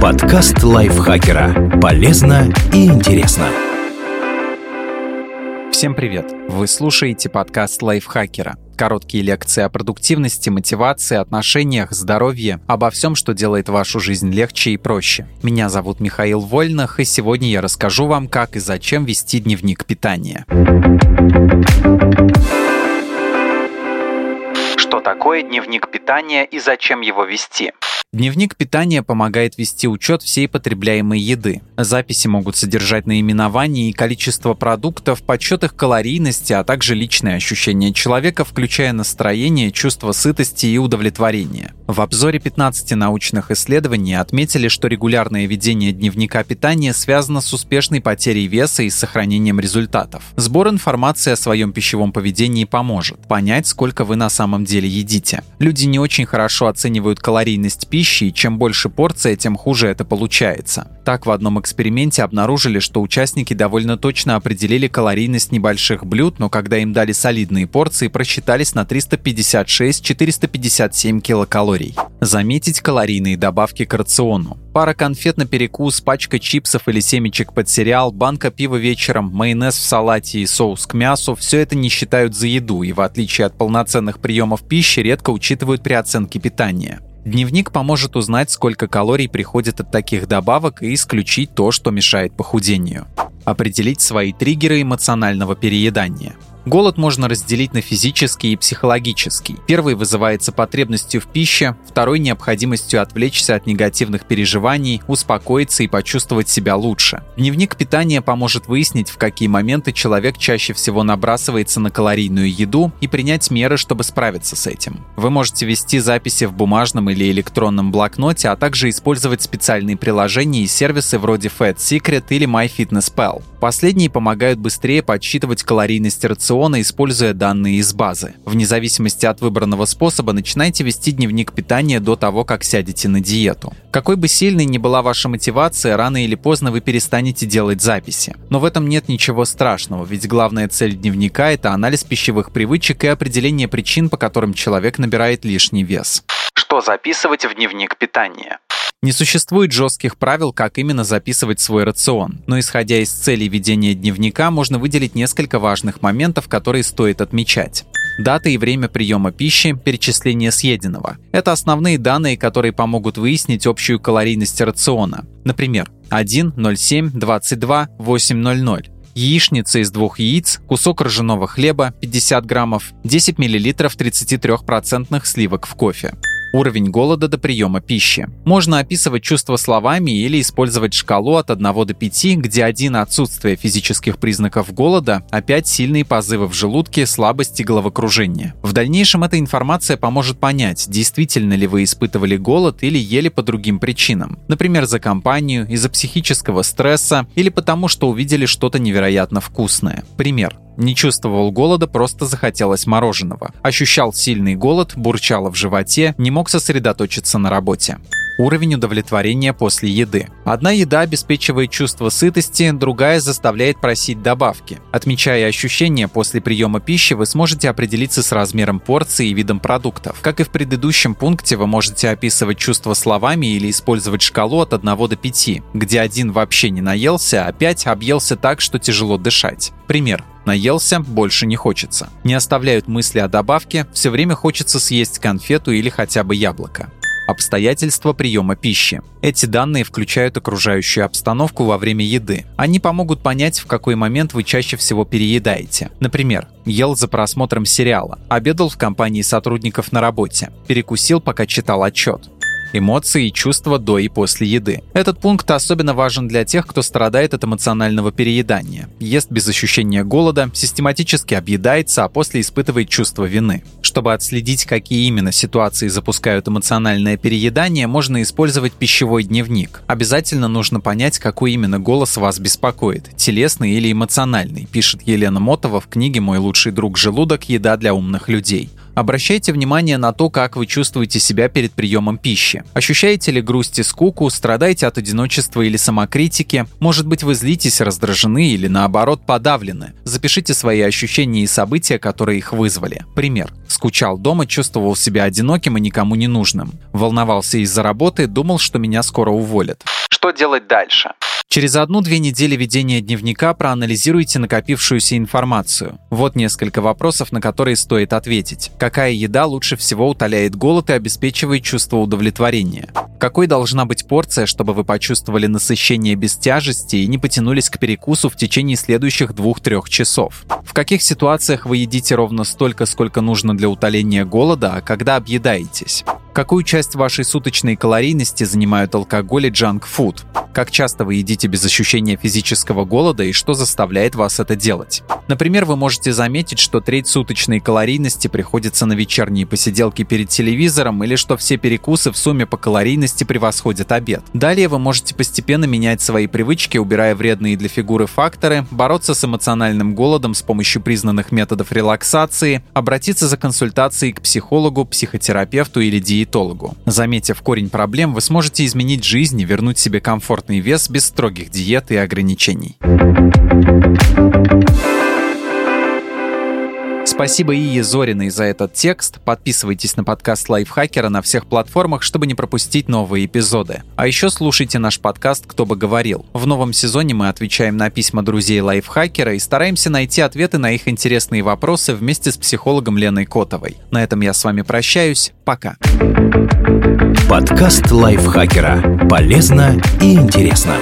Подкаст лайфхакера. Полезно и интересно. Всем привет! Вы слушаете подкаст лайфхакера. Короткие лекции о продуктивности, мотивации, отношениях, здоровье, обо всем, что делает вашу жизнь легче и проще. Меня зовут Михаил Вольнах, и сегодня я расскажу вам, как и зачем вести дневник питания. Что такое дневник питания и зачем его вести? Дневник питания помогает вести учет всей потребляемой еды. Записи могут содержать наименование и количество продуктов, подсчет их калорийности, а также личные ощущения человека, включая настроение, чувство сытости и удовлетворения. В обзоре 15 научных исследований отметили, что регулярное ведение дневника питания связано с успешной потерей веса и сохранением результатов. Сбор информации о своем пищевом поведении поможет понять, сколько вы на самом деле едите. Люди не очень хорошо оценивают калорийность пищи, и чем больше порция, тем хуже это получается. Так, в одном эксперименте обнаружили, что участники довольно точно определили калорийность небольших блюд, но когда им дали солидные порции, просчитались на 356-457 килокалорий. Заметить калорийные добавки к рациону. Пара конфет на перекус, пачка чипсов или семечек под сериал, банка пива вечером, майонез в салате и соус к мясу – все это не считают за еду и, в отличие от полноценных приемов пищи, редко учитывают при оценке питания. Дневник поможет узнать, сколько калорий приходит от таких добавок и исключить то, что мешает похудению. Определить свои триггеры эмоционального переедания – Голод можно разделить на физический и психологический. Первый вызывается потребностью в пище, второй – необходимостью отвлечься от негативных переживаний, успокоиться и почувствовать себя лучше. Дневник питания поможет выяснить, в какие моменты человек чаще всего набрасывается на калорийную еду и принять меры, чтобы справиться с этим. Вы можете вести записи в бумажном или электронном блокноте, а также использовать специальные приложения и сервисы вроде Fat Secret или MyFitnessPal. Последние помогают быстрее подсчитывать калорийность рациона рациона, используя данные из базы. Вне зависимости от выбранного способа начинайте вести дневник питания до того, как сядете на диету. Какой бы сильной ни была ваша мотивация, рано или поздно вы перестанете делать записи. Но в этом нет ничего страшного, ведь главная цель дневника – это анализ пищевых привычек и определение причин, по которым человек набирает лишний вес. Что записывать в дневник питания? Не существует жестких правил, как именно записывать свой рацион, но исходя из целей ведения дневника, можно выделить несколько важных моментов, которые стоит отмечать. Дата и время приема пищи, перечисление съеденного. Это основные данные, которые помогут выяснить общую калорийность рациона. Например, 1, 07, 22, 800 яичница из двух яиц, кусок ржаного хлеба 50 граммов, 10 мл 33% сливок в кофе уровень голода до приема пищи. Можно описывать чувства словами или использовать шкалу от 1 до 5, где 1 отсутствие физических признаков голода, а 5 сильные позывы в желудке, слабость и головокружение. В дальнейшем эта информация поможет понять, действительно ли вы испытывали голод или ели по другим причинам. Например, за компанию, из-за психического стресса или потому, что увидели что-то невероятно вкусное. Пример. Не чувствовал голода, просто захотелось мороженого. Ощущал сильный голод, бурчало в животе, не мог сосредоточиться на работе. Уровень удовлетворения после еды. Одна еда обеспечивает чувство сытости, другая заставляет просить добавки. Отмечая ощущения после приема пищи, вы сможете определиться с размером порции и видом продуктов. Как и в предыдущем пункте, вы можете описывать чувства словами или использовать шкалу от 1 до 5, где один вообще не наелся, а 5 объелся так, что тяжело дышать. Пример. Наелся, больше не хочется. Не оставляют мысли о добавке, все время хочется съесть конфету или хотя бы яблоко. Обстоятельства приема пищи. Эти данные включают окружающую обстановку во время еды. Они помогут понять, в какой момент вы чаще всего переедаете. Например, ел за просмотром сериала, обедал в компании сотрудников на работе, перекусил, пока читал отчет эмоции и чувства до и после еды. Этот пункт особенно важен для тех, кто страдает от эмоционального переедания, ест без ощущения голода, систематически объедается, а после испытывает чувство вины. Чтобы отследить, какие именно ситуации запускают эмоциональное переедание, можно использовать пищевой дневник. Обязательно нужно понять, какой именно голос вас беспокоит – телесный или эмоциональный, пишет Елена Мотова в книге «Мой лучший друг желудок. Еда для умных людей». Обращайте внимание на то, как вы чувствуете себя перед приемом пищи. Ощущаете ли грусть и скуку, страдаете от одиночества или самокритики, может быть вы злитесь, раздражены или наоборот подавлены. Запишите свои ощущения и события, которые их вызвали. Пример. Скучал дома, чувствовал себя одиноким и никому не нужным. Волновался из-за работы, думал, что меня скоро уволят. Что делать дальше? Через одну-две недели ведения дневника проанализируйте накопившуюся информацию. Вот несколько вопросов, на которые стоит ответить. Какая еда лучше всего утоляет голод и обеспечивает чувство удовлетворения? Какой должна быть порция, чтобы вы почувствовали насыщение без тяжести и не потянулись к перекусу в течение следующих двух-трех часов? В каких ситуациях вы едите ровно столько, сколько нужно для утоления голода, а когда объедаетесь? Какую часть вашей суточной калорийности занимают алкоголь и джанк-фуд? Как часто вы едите без ощущения физического голода и что заставляет вас это делать? Например, вы можете заметить, что треть суточной калорийности приходится на вечерние посиделки перед телевизором или что все перекусы в сумме по калорийности превосходят обед. Далее вы можете постепенно менять свои привычки, убирая вредные для фигуры факторы, бороться с эмоциональным голодом с помощью признанных методов релаксации, обратиться за консультацией к психологу, психотерапевту или диетологу диетологу. Заметив корень проблем, вы сможете изменить жизнь и вернуть себе комфортный вес без строгих диет и ограничений. Спасибо Ие Зориной за этот текст. Подписывайтесь на подкаст Лайфхакера на всех платформах, чтобы не пропустить новые эпизоды. А еще слушайте наш подкаст «Кто бы говорил». В новом сезоне мы отвечаем на письма друзей Лайфхакера и стараемся найти ответы на их интересные вопросы вместе с психологом Леной Котовой. На этом я с вами прощаюсь. Пока. Подкаст Лайфхакера. Полезно и интересно.